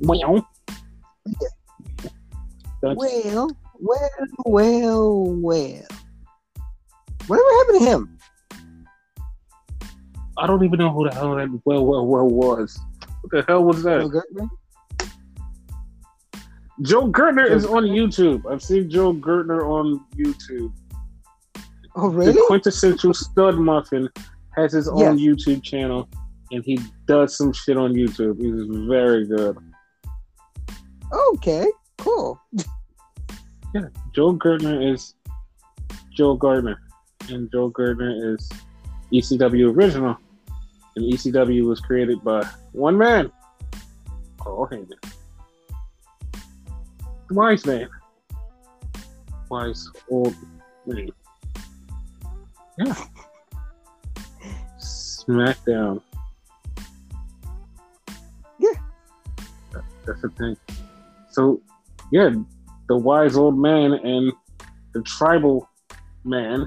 Well, Well, well, well, well. Whatever happened to him? I don't even know who the hell that well, well, well was. What the hell was that? Joe Gertner? Joe Gertner Joe is on YouTube. I've seen Joe Gertner on YouTube. Oh, really? The quintessential stud muffin has his own Yes. YouTube channel, and he does some shit on YouTube. He's very good. Okay, cool. Yeah, Joe Gertner is Joe Gardner, and Joe Gardner is ECW original, and ECW was created by one man, oh, Paul Heyman. Wise man, wise old man. Yeah. SmackDown. Yeah. That- That's the thing. So, yeah, the wise old man and the tribal man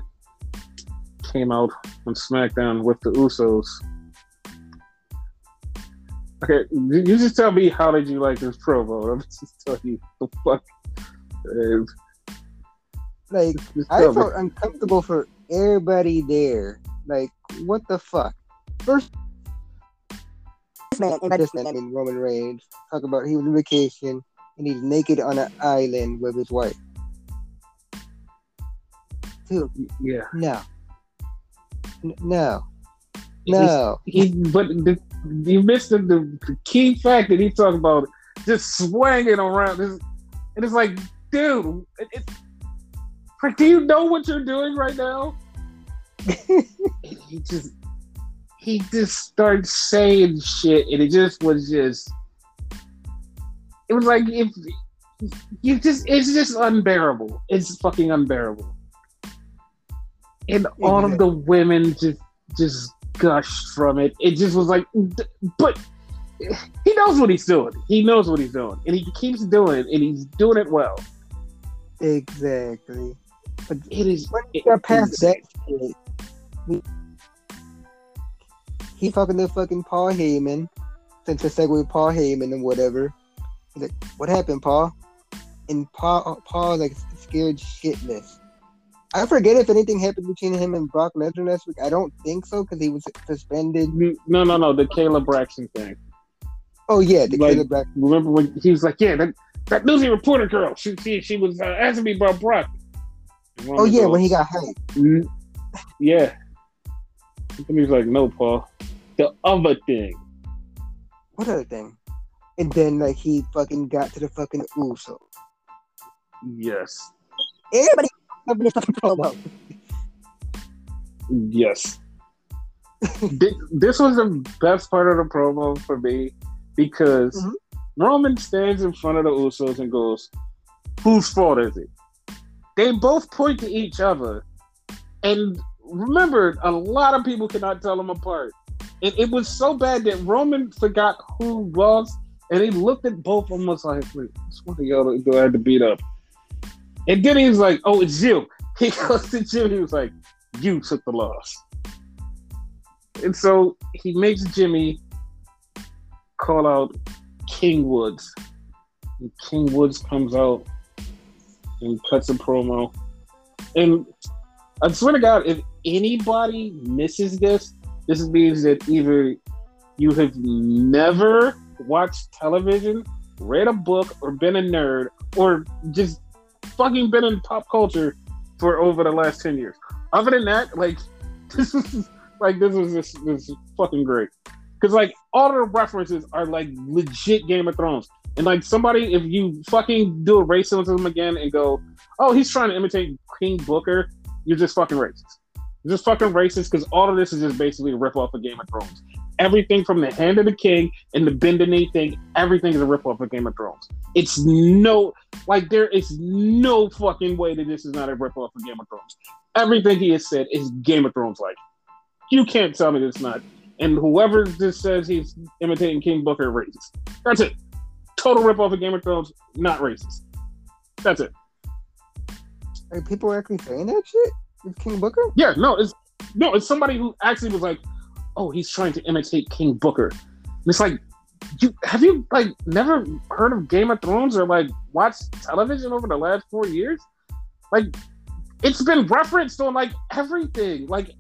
came out on SmackDown with the Usos. Okay, you you just tell me how did you like this promo? I'm just telling you the fuck. uh, Like, I tell me. felt uncomfortable for everybody there. Like, what the fuck? First, this man, and this man, I mean, Roman Reigns, talk about he was on vacation and he's naked on an island with his wife. Dude, Yeah. no. N- no. No. He, but the, you missed the, the key fact that he talked about just swinging around. And it's like, dude, it, it, like, do you know what you're doing right now? He just, he just starts saying shit, and it just was just, it was like if you just, it's just unbearable. It's fucking unbearable. And all of the women just, just gushed from it. It just was like, but he knows what he's doing. He knows what he's doing, and he keeps doing, it, and he's doing it well. Exactly. But It is. when it- past that shit, he, he talking to fucking Paul Heyman, since the segue with Paul Heyman and whatever. He's like, "What happened, Paul?" And Paul, Paul like scared shitless. I forget if anything happened between him and Brock Lesnar last week. I don't think so because he was suspended. No, no, no. The Kayla Braxton thing. Oh yeah, the Like- Caleb Black. Remember when he was like, "Yeah, that that newsy reporter girl. She she, she was uh, asking me about Brock." Oh yeah, goes, when he got hyped. "Mm, Yeah. And he was like, "No, Paul. The other thing." What other thing? And then like he fucking got to the fucking Uso. Yes. Everybody this fucking promo. Yes. This was the best part of the promo for me because Mhm. Roman stands in front of the Usos and goes, Whose fault is it? They both point to each other. And remember, a lot of people cannot tell them apart. And it was so bad that Roman forgot who was, and he looked at both of them was like, which one of y'all do I have to beat up? And then he was like, Oh, it's you. He goes to Jimmy, he was like, You took the loss. And so he makes Jimmy call out King Woods. And King Woods comes out and cuts a promo. And I swear to God, if anybody misses this, this means that either you have never watched television, read a book, or been a nerd, or just fucking been in pop culture for over the last 10 years. Other than that, like, this is like this is this, this is fucking great. Cause like all the references are like legit Game of Thrones. And like somebody, if you fucking do a racism again and go, oh, he's trying to imitate King Booker, you're just fucking racist. You're just fucking racist because all of this is just basically a rip off of Game of Thrones. Everything from the hand of the king and the bend the knee thing, everything is a rip off of Game of Thrones. It's no like there is no fucking way that this is not a rip off of Game of Thrones. Everything he has said is Game of Thrones like. You can't tell me it's not. And whoever just says he's imitating King Booker, racist. That's it. Total rip off of Game of Thrones, not racist. That's it. Like people are actually saying that shit King Booker. Yeah, no, it's no, it's somebody who actually was like, "Oh, he's trying to imitate King Booker." And it's like, you have you like never heard of Game of Thrones or like watched television over the last four years? Like, it's been referenced on like everything. Like,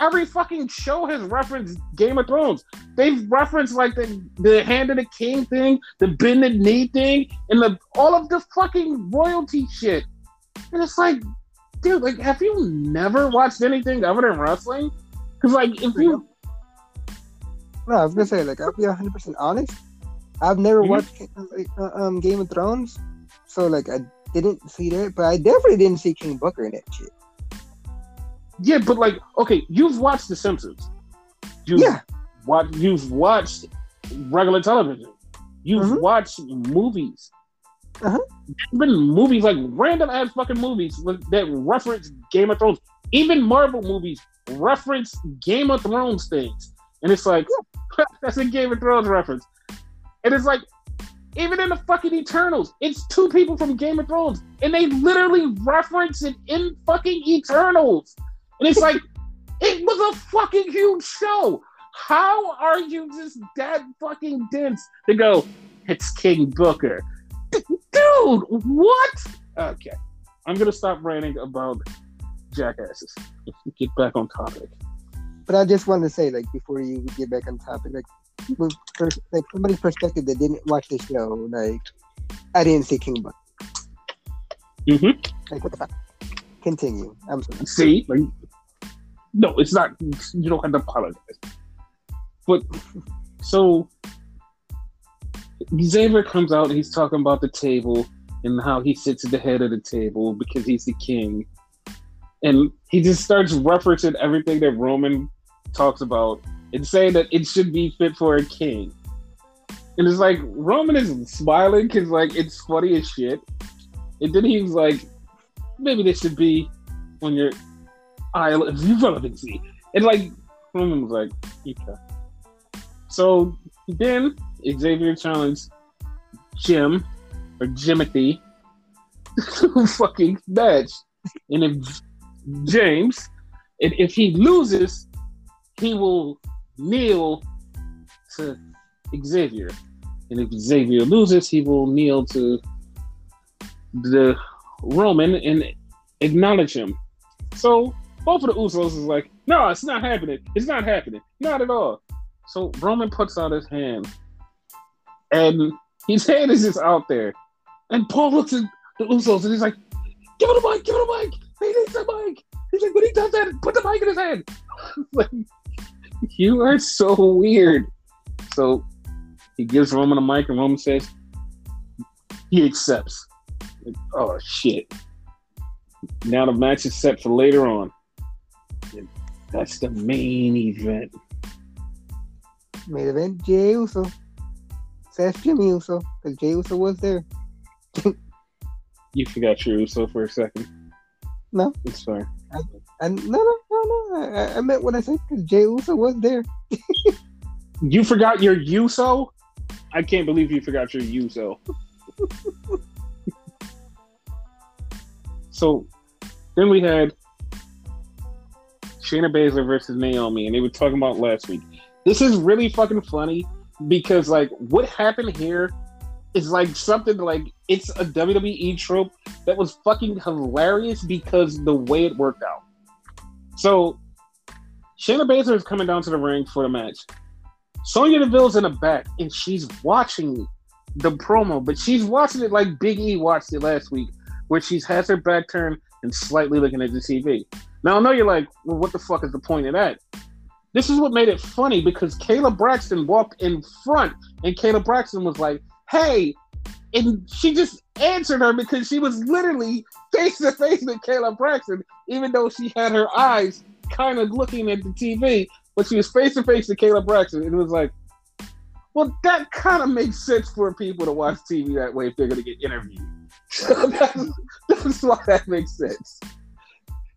every fucking show has referenced Game of Thrones. They've referenced like the the Hand of the King thing, the bended knee thing, and the all of the fucking royalty shit. And it's like, dude, like, have you never watched anything other than wrestling? Because like, if you No, I was gonna say like I'll be hundred percent honest. I've never Mhm. watched like, uh, um Game of Thrones, so like I didn't see that, but I definitely didn't see King Booker in that shit. yeah, but like, okay, you've watched The Simpsons. You've Yeah. watched. You've watched regular television. You've Mhm. watched movies. Uh-huh. There's been movies like random ass fucking movies that reference Game of Thrones. Even Marvel movies reference Game of Thrones things, and it's like that's a Game of Thrones reference. And it's like even in the fucking Eternals, it's two people from Game of Thrones, and they literally reference it in fucking Eternals. And it's like it was a fucking huge show. How are you just that fucking dense to go? It's King Booker, D- dude. What? Okay, I'm gonna stop ranting about jackasses. Get back on topic. But I just wanted to say, like, before you get back on topic, like, pers- like somebody's perspective that didn't watch the show, like, I didn't see King Booker. Mm-hmm. Like, what the fuck? Continue. I'm sorry. See, like, no, it's not. You don't have to apologize. But so Xavier comes out and he's talking about the table and how he sits at the head of the table because he's the king, and he just starts referencing everything that Roman talks about and saying that it should be fit for a king. And it's like Roman is smiling because like it's funny as shit, and then he's like, maybe this should be on your aisle of irrelevancy. And like Roman was like, okay. So then Xavier challenged Jim or Jimothy to fucking match. And if James, and if he loses, he will kneel to Xavier. And if Xavier loses, he will kneel to the Roman and acknowledge him. So both of the Usos is like, no, it's not happening. It's not happening. Not at all. So Roman puts out his hand, and his hand is just out there. And Paul looks at the Usos and he's like, give him the mic, give him the mic. He needs the mic. He's like, when he does that, put the mic in his hand. like, you are so weird. So he gives Roman a mic, and Roman says, he accepts. Like, oh, shit. Now the match is set for later on. And that's the main event. Main event, Jay Uso. Says Jimmy Uso, because Jay Uso was there. You forgot your Uso for a second. No. It's fine. And no, no, no, no. I, I meant what I said, because Jay Uso was there. You forgot your Uso? I can't believe you forgot your Uso. so then we had Shayna Baszler versus Naomi, and they were talking about last week. This is really fucking funny because like what happened here is like something like it's a WWE trope that was fucking hilarious because the way it worked out. So Shayna Baszler is coming down to the ring for the match. Sonya Deville's in the back and she's watching the promo, but she's watching it like Big E watched it last week, where she's has her back turned and slightly looking at the TV. Now I know you're like, well, what the fuck is the point of that? This is what made it funny because Kayla Braxton walked in front and Kayla Braxton was like, hey, and she just answered her because she was literally face to face with Kayla Braxton, even though she had her eyes kind of looking at the TV, but she was face to face with Kayla Braxton. And it was like, well, that kind of makes sense for people to watch TV that way if they're going to get interviewed. So that's, that's why that makes sense.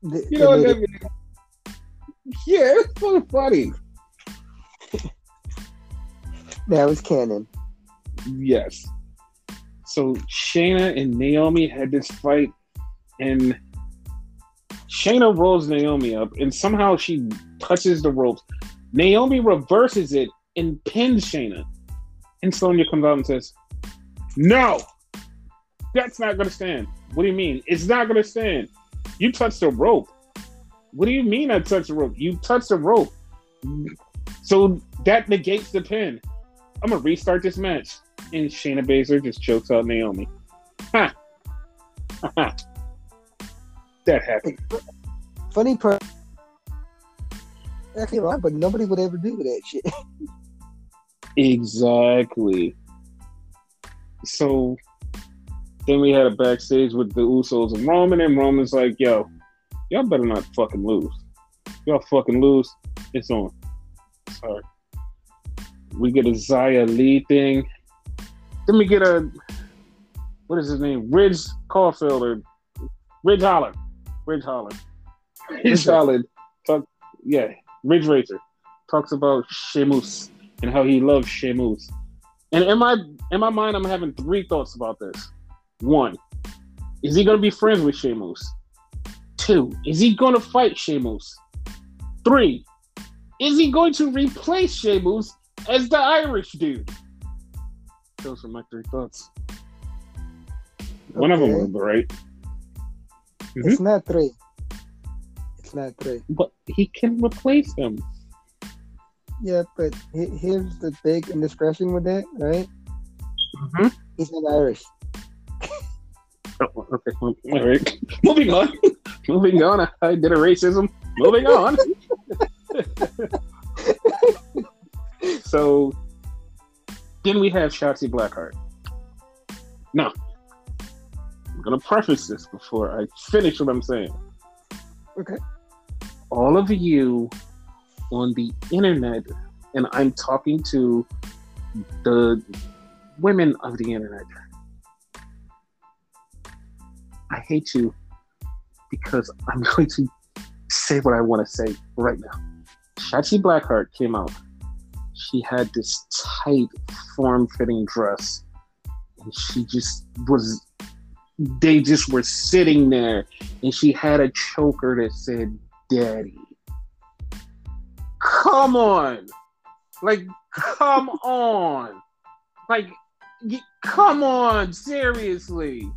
They- You know what I it- mean? Yeah, it's so funny. That was canon. Yes. So Shayna and Naomi had this fight, and Shayna rolls Naomi up, and somehow she touches the ropes. Naomi reverses it and pins Shayna. And Sonya comes out and says, No, that's not gonna stand. What do you mean? It's not gonna stand. You touched a rope. What do you mean I touched a rope? You touched a rope. So that negates the pin. I'm gonna restart this match. And Shayna Baszler just chokes out Naomi. Ha! Ha! that happened. Funny part. Actually, wrong, but nobody would ever do that shit. Exactly. So then we had a backstage with the Usos and Roman, and Roman's like, yo, y'all better not fucking lose. Y'all fucking lose, it's on. Sorry. We get a Xia Li thing. Then me get a what is his name? Ridge Caulfield or Ridge Holland. Ridge Holland. Ridge Holland. Talk yeah, Ridge Racer. Talks about Sheamus and how he loves Sheamus. And in my in my mind, I'm having three thoughts about this. One, is he gonna be friends with Sheamus? Two, is he gonna fight Sheamus? Three, is he going to replace Sheamus as the Irish dude? Those are my three thoughts. One of them Okay. was right, It's not three. It's not three. but he can replace him. Yeah, but he- here's the big indiscretion with that, right? Mm-hmm. He's not Irish. Oh, okay, all right. Moving on. Moving on. I, I did a racism. Moving on. so then we have Shotzi Blackheart. Now, I'm gonna preface this before I finish what I'm saying. Okay. All of you on the internet, and I'm talking to the women of the internet. I hate you because I'm going to say what I want to say right now. Shotzi Blackheart came out. She had this tight, form-fitting dress, and she just was. They just were sitting there, and she had a choker that said "Daddy." Come on, like, come on, like, y- come on, seriously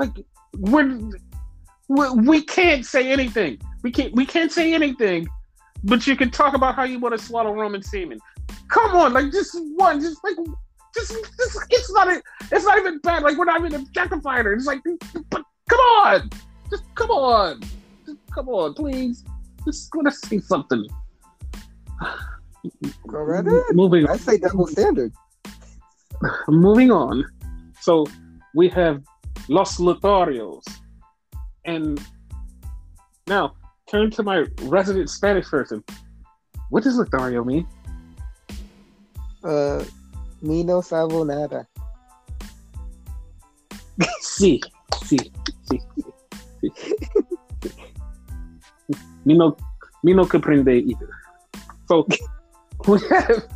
like we we can't say anything. We can't we can't say anything. But you can talk about how you want to swallow Roman semen. Come on, like just one, just like just, just it's not a, it's not even bad. Like we're not even objectifying her. It's like, but come on, just come on, just come on, please. Just want to say something. Go right ahead. Moving I say double standard. moving on. So we have Los Lotharios. And now turn to my resident Spanish person. What does Lothario mean? Uh, me no sabo nada. Sí, sí, sí, sí. Me no, me no comprende either. So we have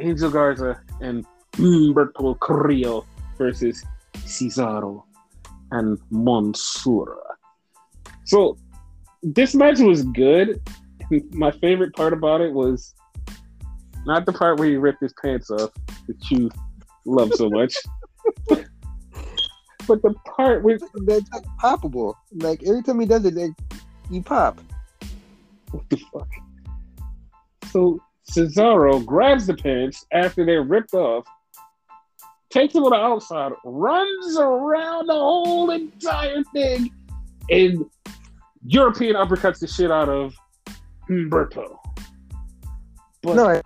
Angel Garza and Humberto Carrillo versus Cesaro and Mansoor. So this match was good. My favorite part about it was not the part where he ripped his pants off, that you love so much. but the part where That's like poppable. Like every time he does it, like you pop. what the fuck? So Cesaro grabs the pants after they're ripped off, takes them to the outside, runs around the whole entire thing, and European uppercuts the shit out of Humberto. But No, it,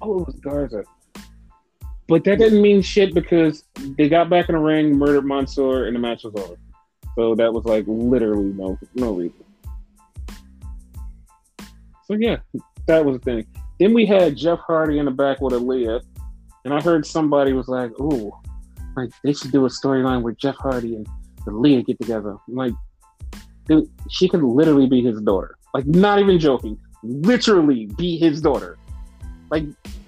oh, it was Garza. But that didn't mean shit because they got back in the ring, murdered Mansoor, and the match was over. So that was like literally no no reason. So yeah, that was the thing. Then we had Jeff Hardy in the back with Aaliyah, and I heard somebody was like, "Ooh, like they should do a storyline with Jeff Hardy and Aaliyah get together." I'm like, dude, she could literally be his daughter. Like, not even joking, literally be his daughter. Like,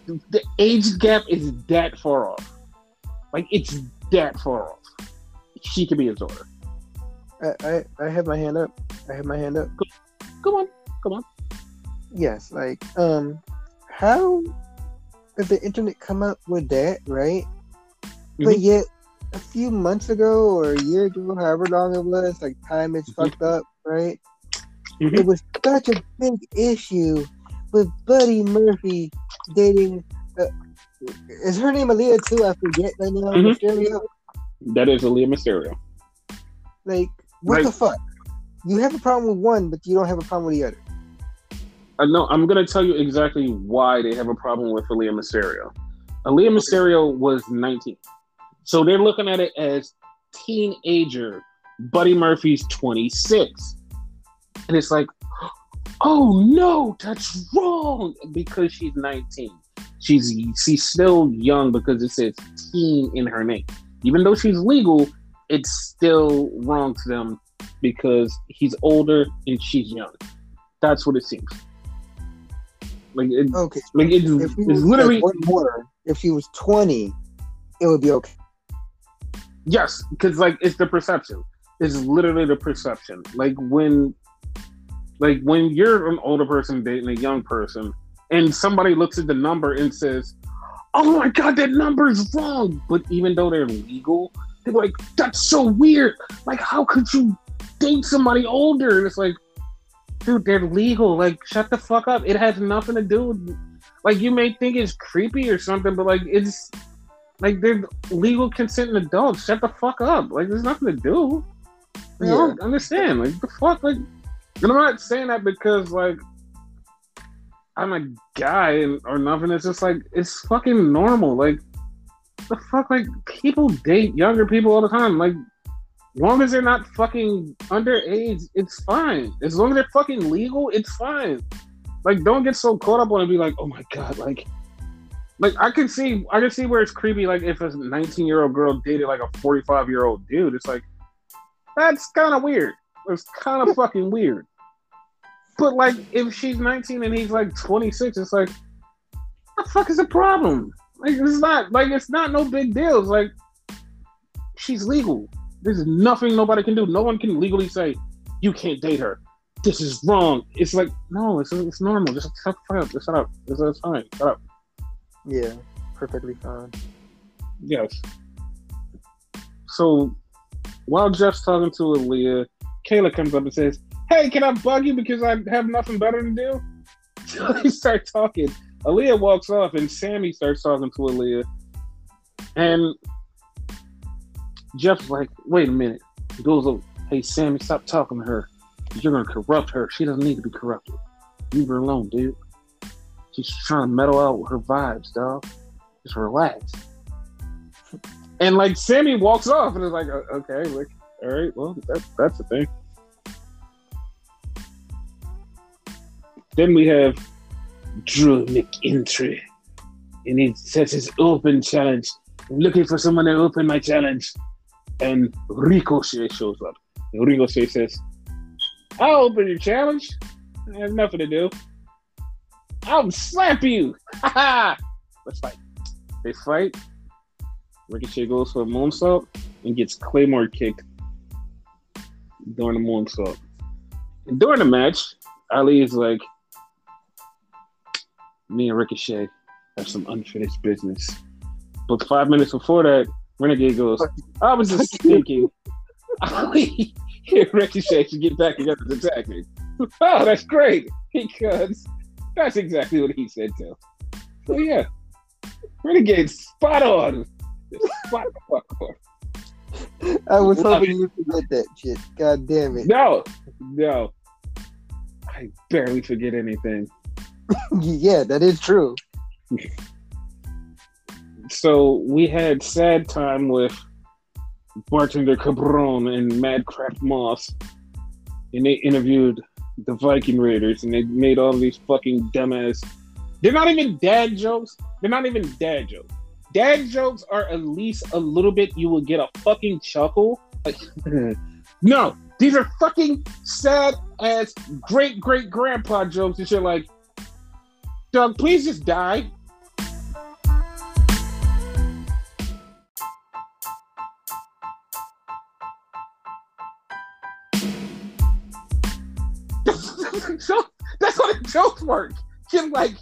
the age gap is that far off. Like, it's that far off. She could be his daughter. I, I, I have my hand up. I have my hand up. Come on, come on. yes, like um, how did the internet come up with that, right? But Mhm. yet, a few months ago or a year ago, however long it was, like time is Mhm. fucked up, right? Mhm. It was such a big issue with Buddy Murphy dating. Uh, is her name Aaliyah too? I forget right now. Mhm. Mysterio. That is Aaliyah Mysterio. Like, what Right. the fuck? You have a problem with one, but you don't have a problem with the other. I know. I'm gonna tell you exactly why they have a problem with Aaliyah Mysterio. Aaliyah Mysterio was 19, so they're looking at it as teenager. Buddy Murphy's 26, and it's like, oh no, that's wrong because she's 19. She's she's still young because it says teen in her name. Even though she's legal, it's still wrong to them because he's older and she's young. That's what it seems. Like it, Okay. like it's, If it's literally like one more, if she was twenty, it would be okay. Yes, because like it's the perception. It's literally the perception. Like when, like when you're an older person dating a young person, and somebody looks at the number and says, "Oh my god, that number is wrong," but even though they're legal, they're like, "That's so weird. Like, how could you date somebody older?" And it's like, dude, they're legal. Like, shut the fuck up. It has nothing to do with. Like, you may think it's creepy or something, but like, it's like they're legal consenting adults. Shut the fuck up. Like, there's nothing to do. Like, I Yeah. don't understand. Like, the fuck. Like, and I'm not saying that because like I'm a guy or nothing. It's just like it's fucking normal. Like, the fuck. Like, people date younger people all the time. Like. Long as they're not fucking underage, it's fine. As long as they're fucking legal, it's fine. Like, don't get so caught up on it. and Be like, oh my god, like, like I can see, I can see where it's creepy. Like, if a 19 year old girl dated like a 45 year old dude, it's like, that's kind of weird. It's kind of fucking weird. But like, if she's 19 and he's like 26, it's like, what the fuck is the problem? Like, it's not like it's not no big deal. It's like, she's legal. There's nothing nobody can do. No one can legally say you can't date her. This is wrong. It's like no, it's it's normal. Just shut up. Just shut up. It's, it's fine. Shut up. Yeah, perfectly fine. Yes. So while Jeff's talking to Aaliyah, Kayla comes up and says, "Hey, can I bug you because I have nothing better to do?" So they start talking. Aaliyah walks off, and Sammy starts talking to Aaliyah, and Jeff's like, "Wait a minute." He goes, "Hey, Sammy, stop talking to her. You're gonna corrupt her. She doesn't need to be corrupted. Leave her alone, dude. She's trying to metal out her vibes, dog. Just relax." And like Sammy walks off, and is like, "Okay, like, all right, well, that, that's the thing." Then we have Drew McIntyre, and he says his open challenge. I'm looking for someone to open my challenge. And Ricochet shows up. And Ricochet says, I'll open your challenge. I have nothing to do. I'll slap you. Ha ha! Let's fight. They fight. Ricochet goes for a moonsault and gets Claymore kicked during the moonsault. And during the match, Ali is like, me and Ricochet have some unfinished business. But five minutes before that, Renegade goes, I was just thinking, Ali and Ricochet should get back together to attack me. Oh, that's great, because that's exactly what he said too. So yeah, Renegade spot on. Spot the fuck on. I was Love hoping you forget that shit. God damn it. No, no. I barely forget anything. yeah, that is true. So we had sad time with bartender Cabron and Madcap Moss, and they interviewed the Viking Raiders, and they made all these fucking dumbass. They're not even dad jokes. They're not even dad jokes. Dad jokes are at least a little bit. You will get a fucking chuckle. Like, no, these are fucking sad ass great great grandpa jokes. And you're like, Doug, please just die. so That's how the jokes work. Just like,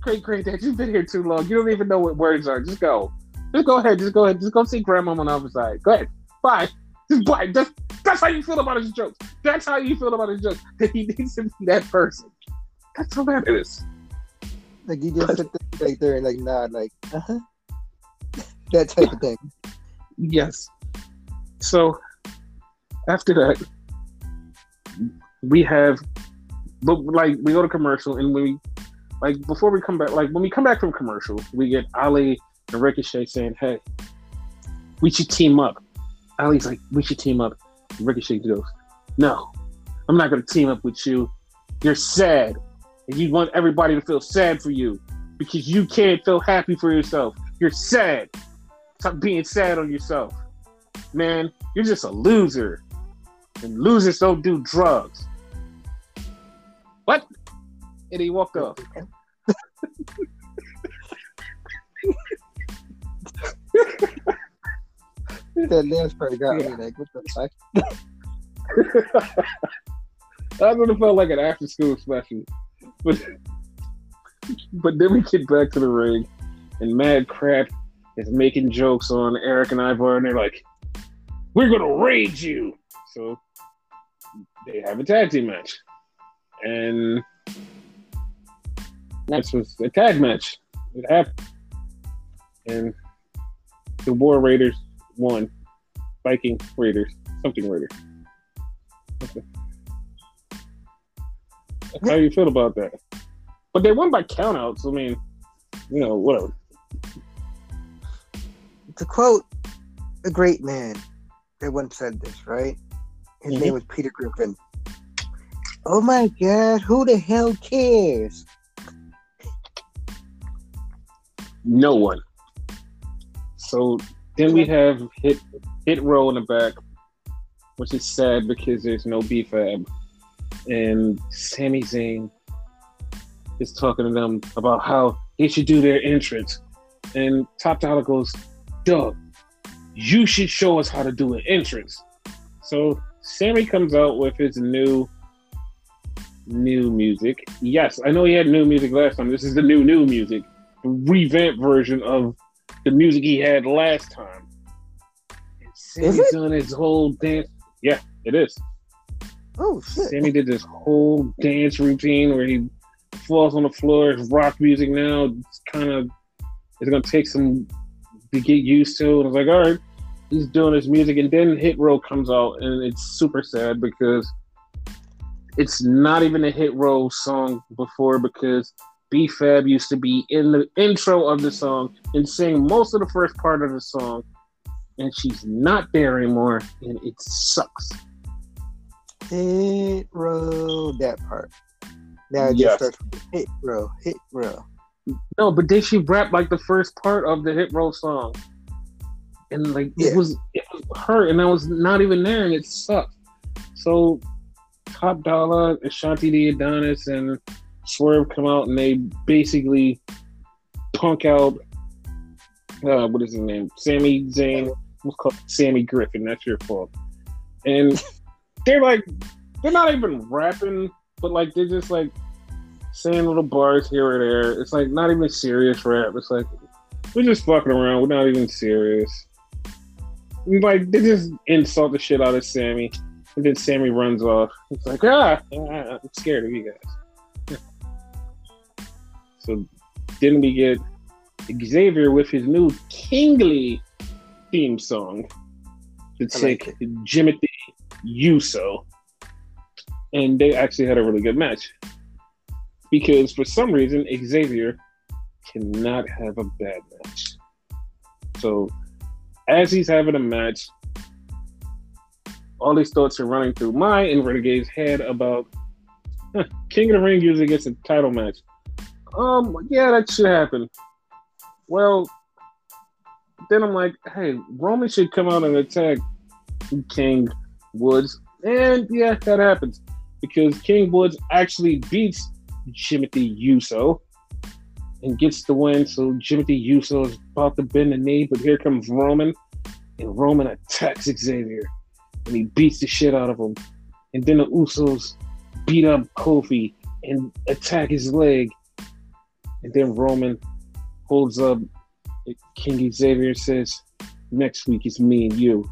great, great dad, you've been here too long. You don't even know what words are. Just go. Just go ahead. Just go ahead. Just go see grandma on the other side. Go ahead. Bye. Just bye. Just, that's how you feel about his jokes. That's how you feel about his jokes. That he needs to be that person. That's how that is. Like you just sit there, like there and like nod, like uh huh, that type of thing. Yes. So after that, we have, but like we go to commercial, and when we, like before we come back, like when we come back from commercial, we get Ali and Ricochet saying, "Hey, we should team up." Ali's like, "We should team up." Ricochet goes, "No, I'm not going to team up with you. You're sad, and you want everybody to feel sad for you because you can't feel happy for yourself. You're sad. Stop being sad on yourself, man. You're just a loser, and losers don't do drugs." What? And he walked off. that last part got me like, what the fuck? That would have felt like an after school special. But but then we get back to the ring and Mad Crap is making jokes on Erik and Ivar and they're like, We're gonna raid you. So they have a tag team match. And that was a tag match. It happened. And the War Raiders won. Viking Raiders. Something Raiders. Okay. How do you feel about that? But they won by countouts. I mean, you know, whatever. To quote a great man that once said this, right? His Mhm. name was Peter Griffin. Oh my god, who the hell cares? No one. So then we have hit hit row in the back, which is sad because there's no BFAB. And Sami Zayn is talking to them about how they should do their entrance. And Top Dollar goes, Doug, you should show us how to do an entrance. So Sammy comes out with his new new music. Yes, I know he had new music last time. This is the new new music, the revamped version of the music he had last time. And Sammy's doing his whole dance. Yeah, it is. Oh shit. Sammy did this whole dance routine where he falls on the floor. It's rock music now. It's kind of it's gonna take some to get used to. And I was like, all right, he's doing his music, and then Hit Row comes out, and it's super sad because it's not even a Hit Row song before because B Fab used to be in the intro of the song and sing most of the first part of the song, and she's not there anymore, and it sucks. Hit row that part. Now it just Yes. starts with hit row, hit row. No, but then she rapped like the first part of the hit roll song, and like Yeah. it was it was her, and I was not even there, and it sucked. So, Top Dollar, Ashante Thee Adonis, and Swerve come out, and they basically punk out. Uh, what is his name? Sami Zayn. Let's call it Sammy Griffin. That's your fault. And they're like, they're not even rapping, but like they're just like saying little bars here or there. It's like not even serious rap. It's like we're just fucking around. We're not even serious. Like they just insult the shit out of Sammy, and then Sammy runs off. It's like ah, ah, I'm scared of you guys. So then we get Xavier with his new Kingly theme song to I like take Jimothy Uso, and they actually had a really good match because for some reason Xavier cannot have a bad match. So as he's having a match, all these thoughts are running through my and Renegade's head about King of the Ring usually gets a title match. Um, yeah, that should happen. Well, then I'm like, hey, Roman should come out and attack King Woods, and yeah, that happens because King Woods actually beats Jimothy Uso and gets the win. So Jimothy Uso is about to bend the knee, but here comes Roman, and Roman attacks Xavier, and he beats the shit out of him. And then the Usos beat up Kofi and attack his leg. And then Roman holds up King Xavier and says, Next week is me and you.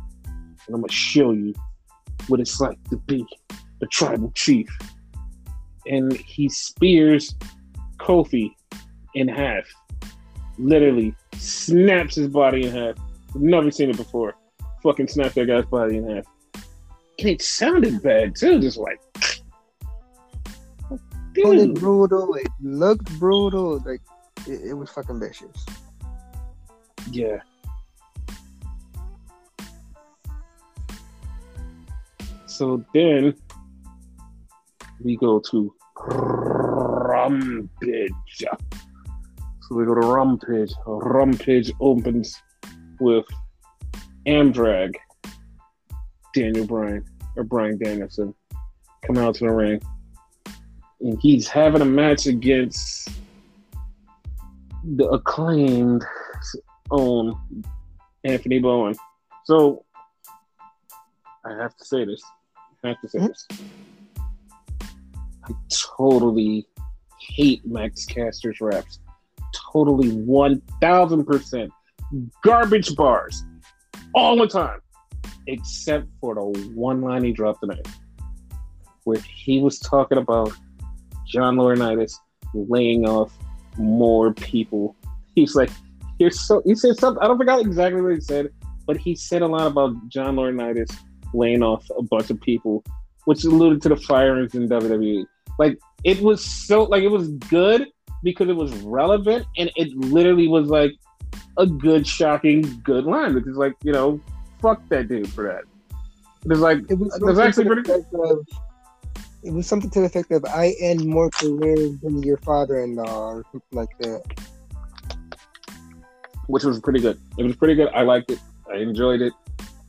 And I'm to show you what it's like to be the tribal chief. And he spears Kofi in half. Literally snaps his body in half. never seen it before. Fucking snap that guy's body in half. And it sounded bad too, just like it was brutal. It looked brutal. Like it, it was fucking vicious. Yeah. So then we go to Rampage. So we go to Rampage. Rampage opens with Amdrag, Daniel Bryan, or Bryan Danielson, come out to the ring. And he's having a match against the acclaimed own Anthony Bowen. So I have to say this. I have to say mm-hmm. this. I totally hate Max Caster's raps. Totally 1000% garbage bars all the time, except for the one line he dropped tonight, where he was talking about John Laurinaitis laying off more people. He's like, here's so he said something. I don't forget exactly what he said, but he said a lot about John Laurinaitis laying off a bunch of people, which alluded to the firings in WWE. Like it was so like it was good because it was relevant and it literally was like a good, shocking, good line because like you know, fuck that dude for that. It was like it was, it was actually pretty good. Of, it was something to the effect of I end more careers than your father-in-law or something like that. Which was pretty good. It was pretty good. I liked it. I enjoyed it.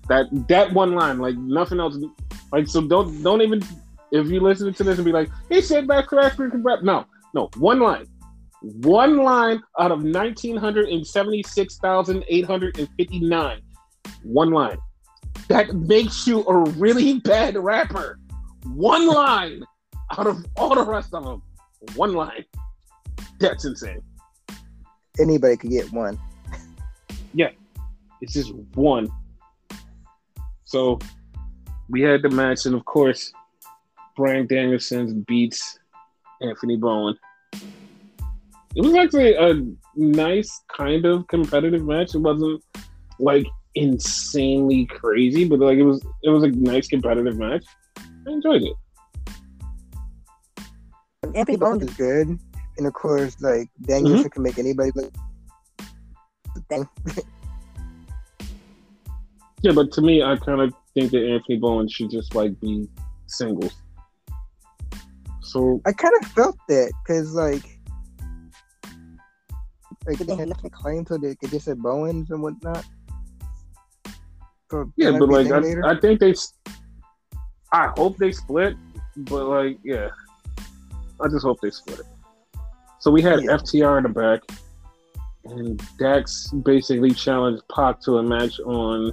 That that one line, like nothing else. Like so, don't don't even if you listen to this and be like, he said back rap. No, no, one line. One line out of 1976,859. One line. That makes you a really bad rapper. One line out of all the rest of them. One line. That's insane. Anybody could get one. Yeah. It's just one. So we had the match, and of course, Bryan Danielson beats Anthony Bowen. It was actually a nice kind of competitive match. It wasn't like insanely crazy, but like it was it was a nice competitive match. I enjoyed it. Anthony Bowen is good, and of course, like Danielson mm-hmm. can make anybody look. yeah, but to me, I kind of think that Anthony Bowen should just like be singles. So I kind of felt that because like like they had nothing claim to just said Bowens and whatnot. So yeah, but like I, I, think they. I hope they split, but like yeah, I just hope they split it. So we had yeah. FTR in the back, and Dax basically challenged Pac to a match on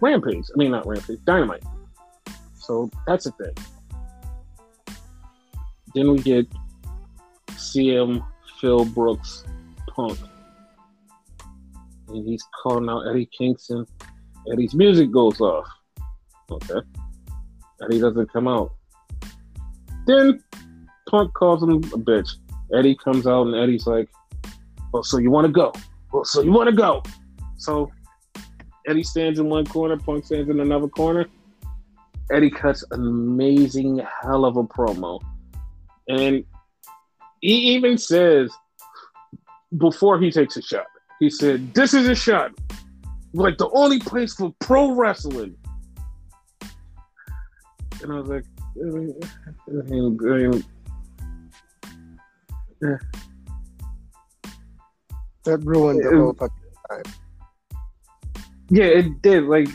Rampage. I mean, not Rampage, Dynamite. So that's a thing. Then we get CM Phil Brooks Punk. And he's calling out Eddie Kingston. Eddie's music goes off. Okay. Eddie doesn't come out. Then Punk calls him a bitch. Eddie comes out and Eddie's like, Well, so you want to go? Well, so you want to go? So Eddie stands in one corner, Punk stands in another corner. Eddie cuts an amazing hell of a promo. And he even says before he takes a shot, he said, This is a shot. Like the only place for pro wrestling. And I was like, that ruined the whole fucking time. Yeah, it did. Like,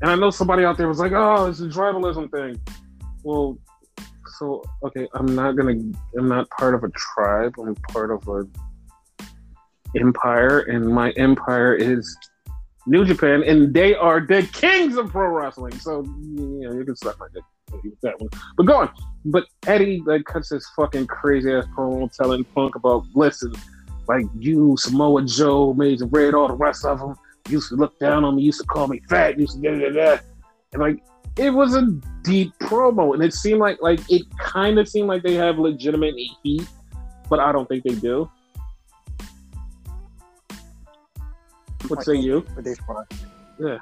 and I know somebody out there was like, "Oh, it's a tribalism thing." Well, so okay, I'm not gonna. I'm not part of a tribe. I'm part of a empire, and my empire is New Japan, and they are the kings of pro wrestling. So you know, you can suck my dick. with that one. But go on. But Eddie like cuts this fucking crazy ass promo telling Punk about listen, like you Samoa Joe, Major Red, all the rest of them used to look down on me, used to call me fat, used to da da da, and like it was a deep promo, and it seemed like like it kind of seemed like they have legitimate heat, but I don't think they do. What say you? For this part. Yeah.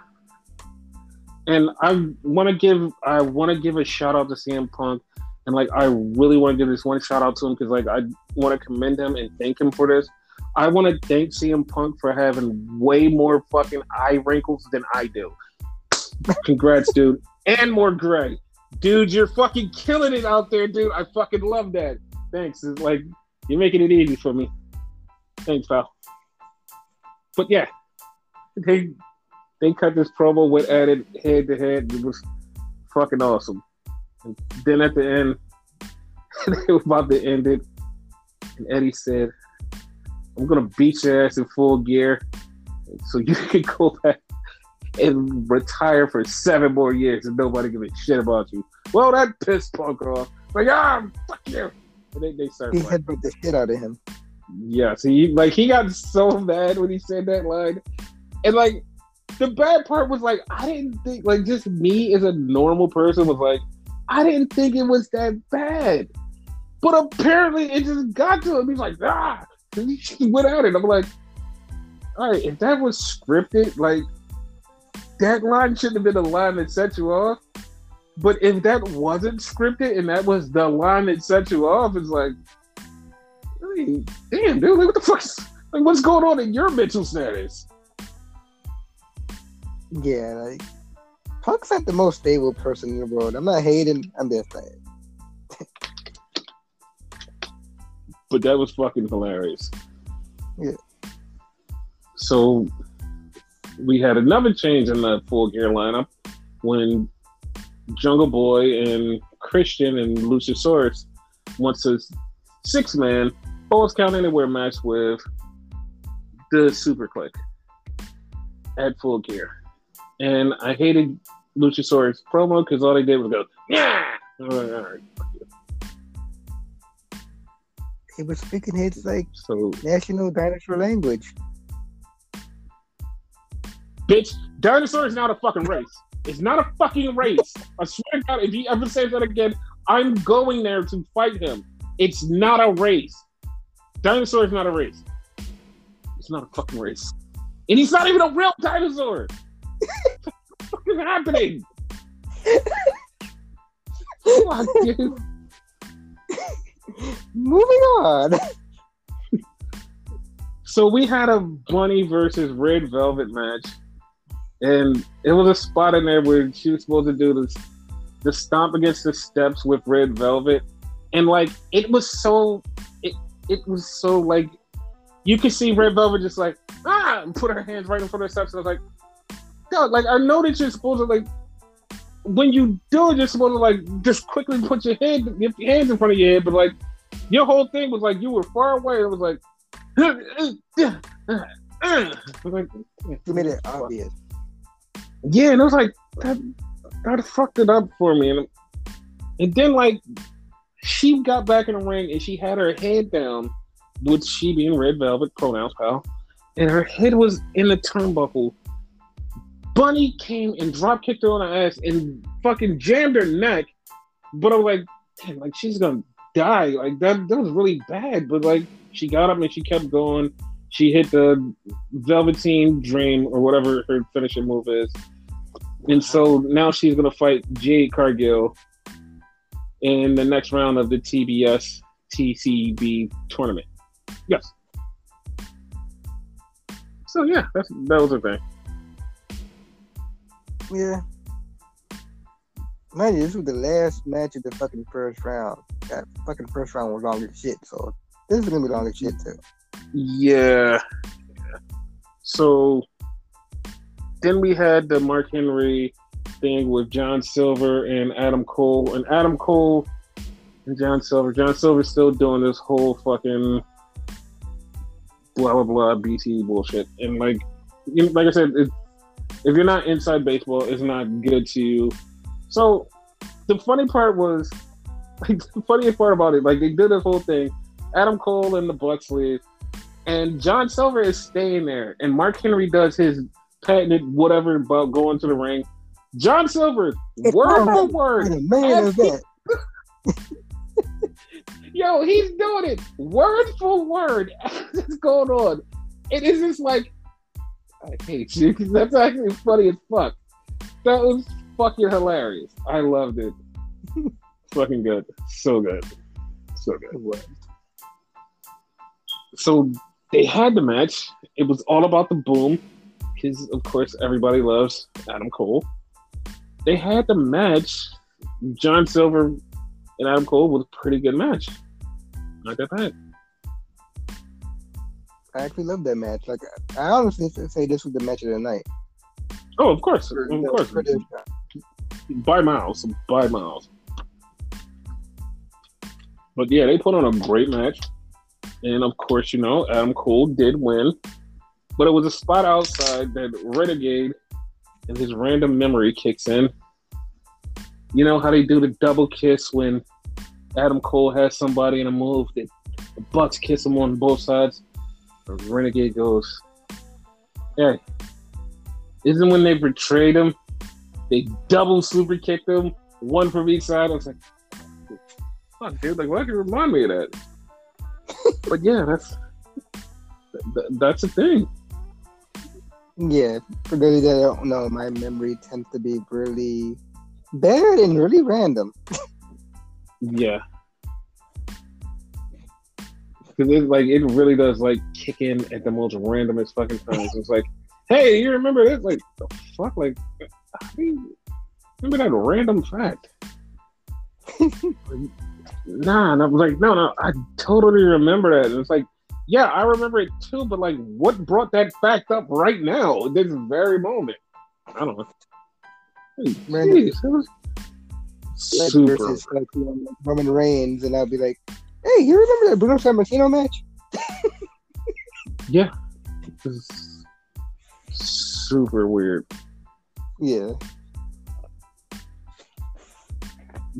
And I want to give I want to give a shout out to CM Punk, and like I really want to give this one shout out to him because like I want to commend him and thank him for this. I want to thank CM Punk for having way more fucking eye wrinkles than I do. Congrats, dude, and more gray, dude. You're fucking killing it out there, dude. I fucking love that. Thanks. It's like you're making it easy for me. Thanks, pal. But yeah, they they cut this promo with added head to head. It was fucking awesome. And then at the end, they were about to end it, and Eddie said, "I'm gonna beat your ass in full gear, so you can go back and retire for seven more years, and nobody give a shit about you." Well, that pissed Punk off. Like, ah, fuck you. And they, they started. He headbutt the shit out of him. Yeah, so he like he got so mad when he said that line, and like the bad part was like I didn't think like just me as a normal person was like I didn't think it was that bad, but apparently it just got to him. He's like ah, he just went at it. I'm like, all right, if that was scripted, like that line shouldn't have been the line that set you off. But if that wasn't scripted and that was the line that set you off, it's like, hey, damn, dude, like, what the fuck? Is, like, what's going on in your mental status? Yeah, like Punk's not the most stable person in the world. I'm not hating. I'm just saying. But that was fucking hilarious. Yeah. So we had another change in the full gear lineup when Jungle Boy and Christian and Luchasaurus wants a six man Falls Count Anywhere match with the Super Kliq at full gear. And I hated Luchasaurus promo because all they did was go, yeah. Like, all right, fuck you. He was speaking his like So, national dinosaur language. bitch, dinosaur is not a fucking race. It's not a fucking race. I swear to God, if he ever says that again, I'm going there to fight him. It's not a race. Dinosaur is not a race. It's not a fucking race. And he's not even a real dinosaur. Fuck is happening? Fuck, dude. Moving on. So we had a Bunny versus Red Velvet match, and it was a spot in there where she was supposed to do this, the stomp against the steps with Red Velvet, and like it was so, it it was so like, you could see Red Velvet just like ah, and put her hands right in front of the steps, and I was like, like I know that you're supposed to like. When you do it, you're supposed to like just quickly put your head, your hands in front of your head, but like your whole thing was like you were far away. It was like, You made it obvious. yeah, and it was like that, that fucked it up for me, and and then like she got back in the ring and she had her head down, with she being Red Velvet pronouns, pal, and her head was in the turnbuckle. Bunny came and drop kicked her on her ass and fucking jammed her neck, but I was like, damn, like she's gonna die. Like that, that was really bad. But like she got up and she kept going. She hit the Velveteen Dream or whatever her finishing move is. And so now she's gonna fight Jade Cargill in the next round of the TBS TCB tournament. Yes. So yeah, that's that was a thing. Yeah. Man, this was the last match of the fucking first round. That fucking first round was long as shit, so this is gonna be long as shit too. Yeah. So then we had the Mark Henry thing with John Silver and Adam Cole, and Adam Cole and John Silver. John Silver's still doing this whole fucking blah blah blah BT bullshit, and like, like I said, it, if you're not inside baseball, it's not good to you. So the funny part was, like, the funniest part about it, like they did this whole thing. Adam Cole in the Bucks lead, and John Silver is staying there, and Mark Henry does his patented whatever about going to the ring. John Silver, It's word for word, main as- event. Yo, he's doing it word for word as it's going on. It is just like, I hate you. Because that's actually funny as fuck. That was fucking hilarious. I loved it. fucking good. So good. So good. So they had the match. It was all about the boom. Because, of course, everybody loves Adam Cole. They had the match. John Silver and Adam Cole was a pretty good match. Not that bad. I actually love that match. Like I honestly say this was the match of the night. Oh, of course, For of course, by miles, by miles. But yeah, they put on a great match, and of course, you know, Adam Cole did win, but it was a spot outside that Renegade and his random memory kicks in. You know how they do the double kiss when Adam Cole has somebody in a move that the Bucks kiss him on both sides. Renegade goes, "Hey, isn't when they betrayed him, they double super kicked him, one from each side." I was like, "Fuck, dude! Like, why can you remind me of that?" but yeah, that's th- that's a thing. Yeah, for those that don't know, my memory tends to be really bad and really random. Yeah. Because it like it really does like kick in at the most randomest fucking times. It's like, hey, you remember this? Like the fuck? Like do you remember that random fact? Like, nah, and I'm like, no, no, I totally remember that. And it's like, yeah, I remember it too, but like what brought that fact up right now, this very moment? I don't know. Hey, Random. jeez, it was super versus like you know, Roman Reigns, and I'll be like, "Hey, you remember that Bruno Sammartino match?" Yeah. Super weird. Yeah,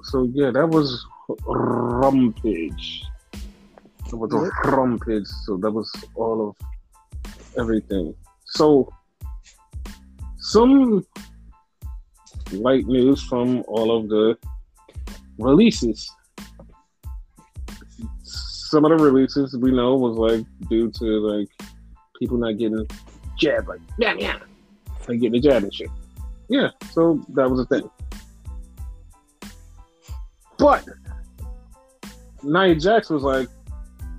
So yeah, that was Rampage. It was a Yep. Rampage. So that was all of everything. So some light news from all of the releases. Some of the releases we know was like due to like people not getting jabbed, like yeah, yeah, like getting the jab and shit. Yeah, so that was a thing. But Nia Jax was like,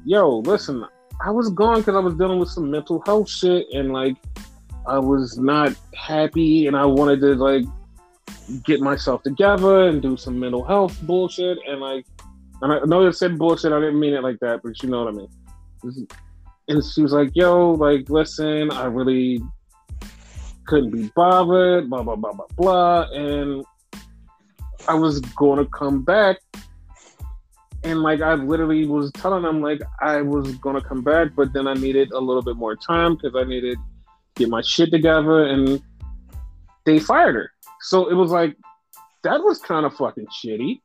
"Yo, listen, I was gone because I was dealing with some mental health shit, and like, I was not happy, and I wanted to like get myself together and do some mental health bullshit, and like, and I know it said bullshit. I didn't mean it like that, but you know what I mean." And she was like, "Yo, like, listen, I really couldn't be bothered, blah blah blah blah blah," and I was to come back, and like I literally was telling them like I was to come back, but then I needed a little bit more time because I needed to get my shit together, and they fired her. So it was like that was kind of fucking shitty.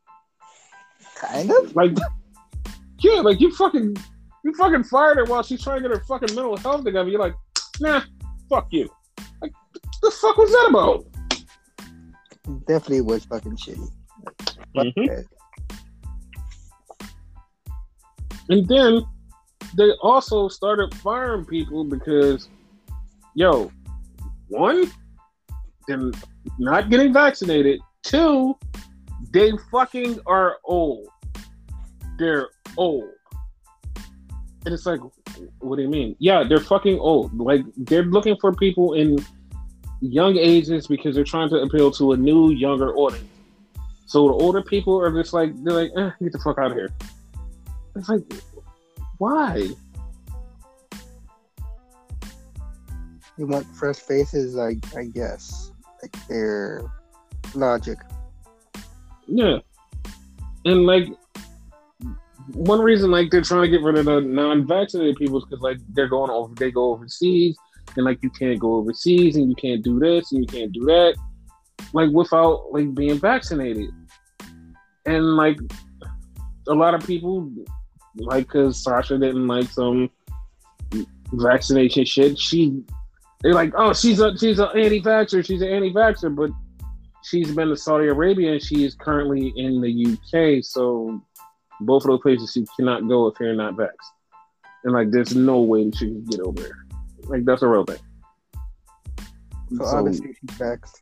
Kind of. Like, yeah, like you fucking you fucking fired her while she's trying to get her fucking mental health together. You're like, nah, fuck you. Like, the fuck was that about? Definitely was fucking shitty. Fuck Mhm. And then they also started firing people because, yo, one, they're not getting vaccinated. Two, they fucking are old. They're old. And it's like, what do you mean? Yeah, they're fucking old. Like, they're looking for people in young ages because they're trying to appeal to a new, younger audience. So the older people are just like, they're like, eh, get the fuck out of here. It's like, why? You want fresh faces, like I guess, like their logic. Yeah. And like one reason like they're trying to get rid of the non-vaccinated people is because like they're going over they go overseas and like you can't go overseas and you can't do this and you can't do that like without like being vaccinated and like a lot of people, like, cause Sasha didn't like some vaccination shit. She, they're like, oh, she's a she's an anti-vaxxer. She's an anti-vaxxer, but she's been to Saudi Arabia and she is currently in the UK. So both of those places she cannot go if you're not vaxxed. And like, there's no way that she can get over there. Like, that's a real thing. So, obviously she's vaxxed.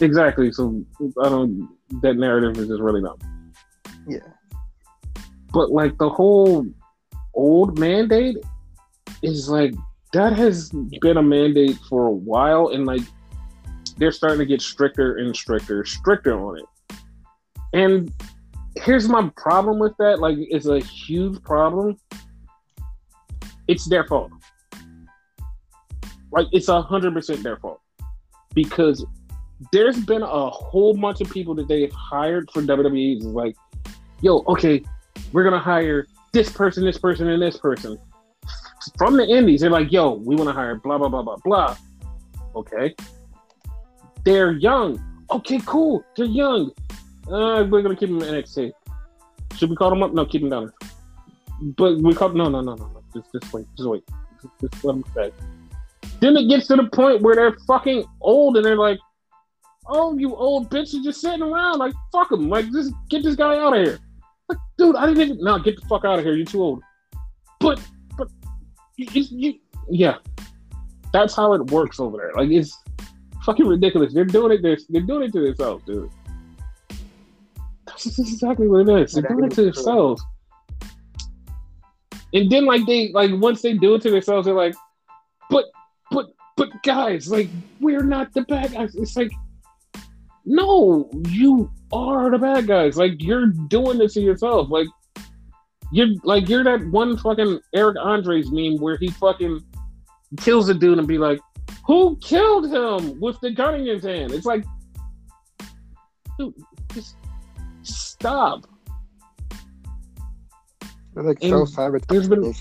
Exactly. So I don't. That narrative is just really dumb. Yeah. But like the whole old mandate is like that has been a mandate for a while, and like they're starting to get stricter and stricter, stricter on it. And here's my problem with that. Like, it's a huge problem. It's their fault. Like, it's a hundred percent their fault because there's been a whole bunch of people that they've hired for WWE. It's like, yo, okay, we're gonna hire this person, this person, and this person from the Indies. They're like, yo, we want to hire blah blah blah blah blah. Okay, they're young. Okay, cool. They're young. Uh, we're gonna keep them in NXT. Should we call them up? No, keep them down. But we call no, no, no, no, no. Just, just wait, just wait. Just, just let them stay. Then it gets to the point where they're fucking old, and they're like, "Oh, you old bitch, you're just sitting around. Like, fuck them. Like, just get this guy out of here." Like, dude, I didn't even. No, get the fuck out of here. You're too old. But, but, you, you, yeah, that's how it works over there. Like, it's fucking ridiculous. They're doing it. They're, they're doing it to themselves, dude. That's exactly what it is. They're doing it to themselves. And then, like they, like once they do it to themselves, they're like, "But, but, but, guys, like we're not the bad guys." It's like, no, you are the bad guys. Like you're doing this to yourself. Like you're like you're that one fucking Eric Andre's meme where he fucking kills a dude and be like, who killed him with the gun in his hand? It's like, dude, just stop. They're like so. Been,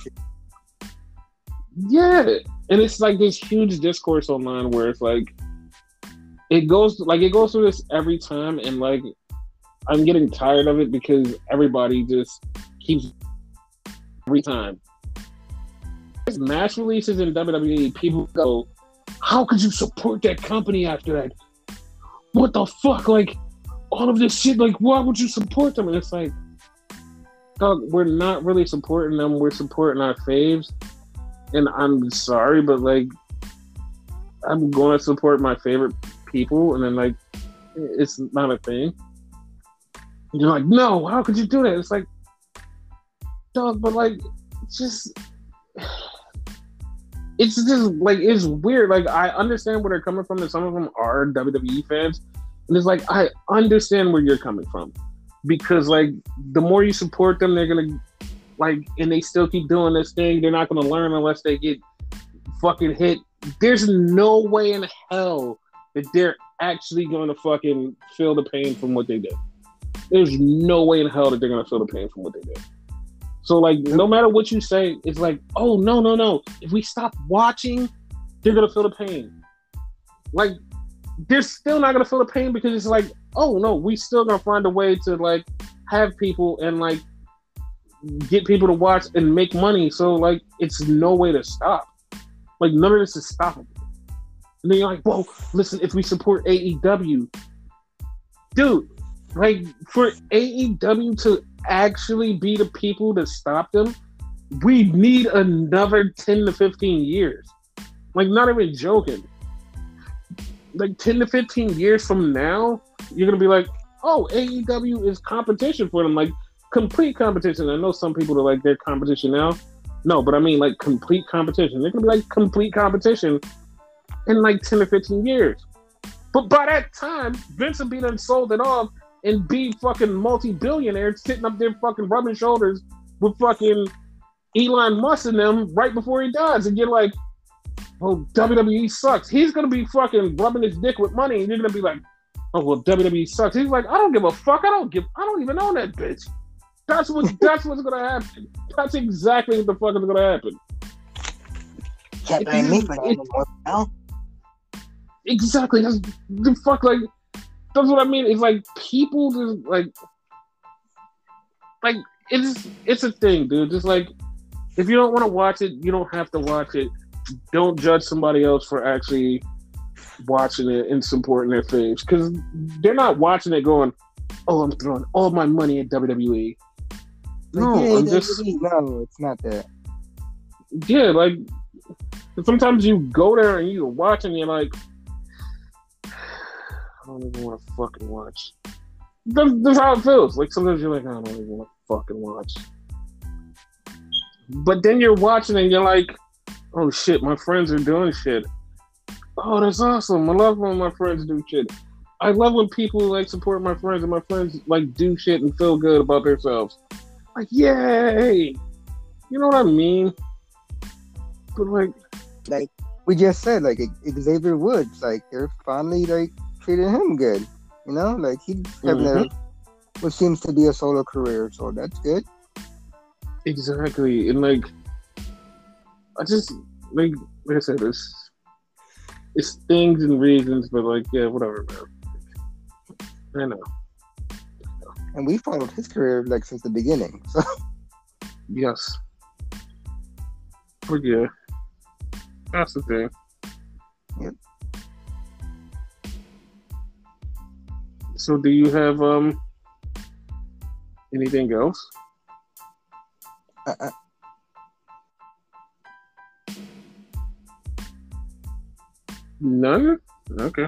yeah, and it's like this huge discourse online where it's like, it goes like it goes through this every time, and like I'm getting tired of it because everybody just keeps every time. There's match releases in WWE, people go, how could you support that company after that? What the fuck? Like, all of this shit, like, why would you support them? And it's like, dog, we're not really supporting them. We're supporting our faves. And I'm sorry, but like, I'm going to support my favorite people. And then, like, it's not a thing. And you're like, no, how could you do that? It's like, dog, but like, just it's just like it's weird. Like I understand where they're coming from, and some of them are WWE fans, and it's like I understand where you're coming from because like the more you support them, they're gonna like, and they still keep doing this thing. They're not gonna learn unless they get fucking hit. There's no way in hell that they're actually gonna fucking feel the pain from what they did. There's no way in hell that they're gonna feel the pain from what they did. So like no matter what you say, it's like, oh no, no, no. If we stop watching, they're gonna feel the pain. Like they're still not gonna feel the pain because it's like, oh no, we still gonna find a way to like have people and like get people to watch and make money. So like it's no way to stop. Like none of this is stoppable. And then you're like, whoa, listen, if we support AEW, dude, like for AEW to actually be the people to stop them, we need another 10 to 15 years. Like, not even joking. Like, 10 to 15 years from now, you're going to be like, oh, AEW is competition for them. Like, complete competition. I know some people are like, they're competition now. No, but I mean, like, complete competition. They're going to be like complete competition in like 10 to 15 years. But by that time, Vince will be sold it off and be fucking multi-billionaire sitting up there fucking rubbing shoulders with fucking Elon Musk and them right before he dies. And you're like, oh, WWE sucks. He's gonna be fucking rubbing his dick with money, and you're gonna be like, oh well, WWE sucks. He's like, I don't give a fuck. I don't give. I don't even own that bitch. That's what. that's what's gonna happen. That's exactly what the fuck is gonna happen. Can't blame me for. Exactly. That's the fuck like that's what I mean. It's like people just like like it's it's a thing, dude. Just like if you don't want to watch it, you don't have to watch it. Don't judge somebody else for actually watching it and supporting their faves because they're not watching it going, "Oh, I'm throwing all my money at WWE." No, Like, yeah, I'm just no, it's not that. yeah, like sometimes you go there and you watch and you're like, don't even want to fucking watch. That's, that's how it feels. Like sometimes you're like, I don't even want to fucking watch. But then you're watching and you're like, oh shit, my friends are doing shit. Oh, that's awesome. I love when my friends do shit. I love when people like support my friends and my friends like do shit and feel good about themselves. Like, yay! You know what I mean? But like, Like we just said, like Xavier Woods, like they're finally like treating him good. You know, like he's having a what seems to be a solo career, so that's good. Exactly, and like, I just like like I said, it's it's things and reasons, but like, yeah, whatever, man. I know. And we followed his career like since the beginning. So Yes, but yeah, that's the thing. Yep. So, do you have um anything else? uh, uh, None. Okay.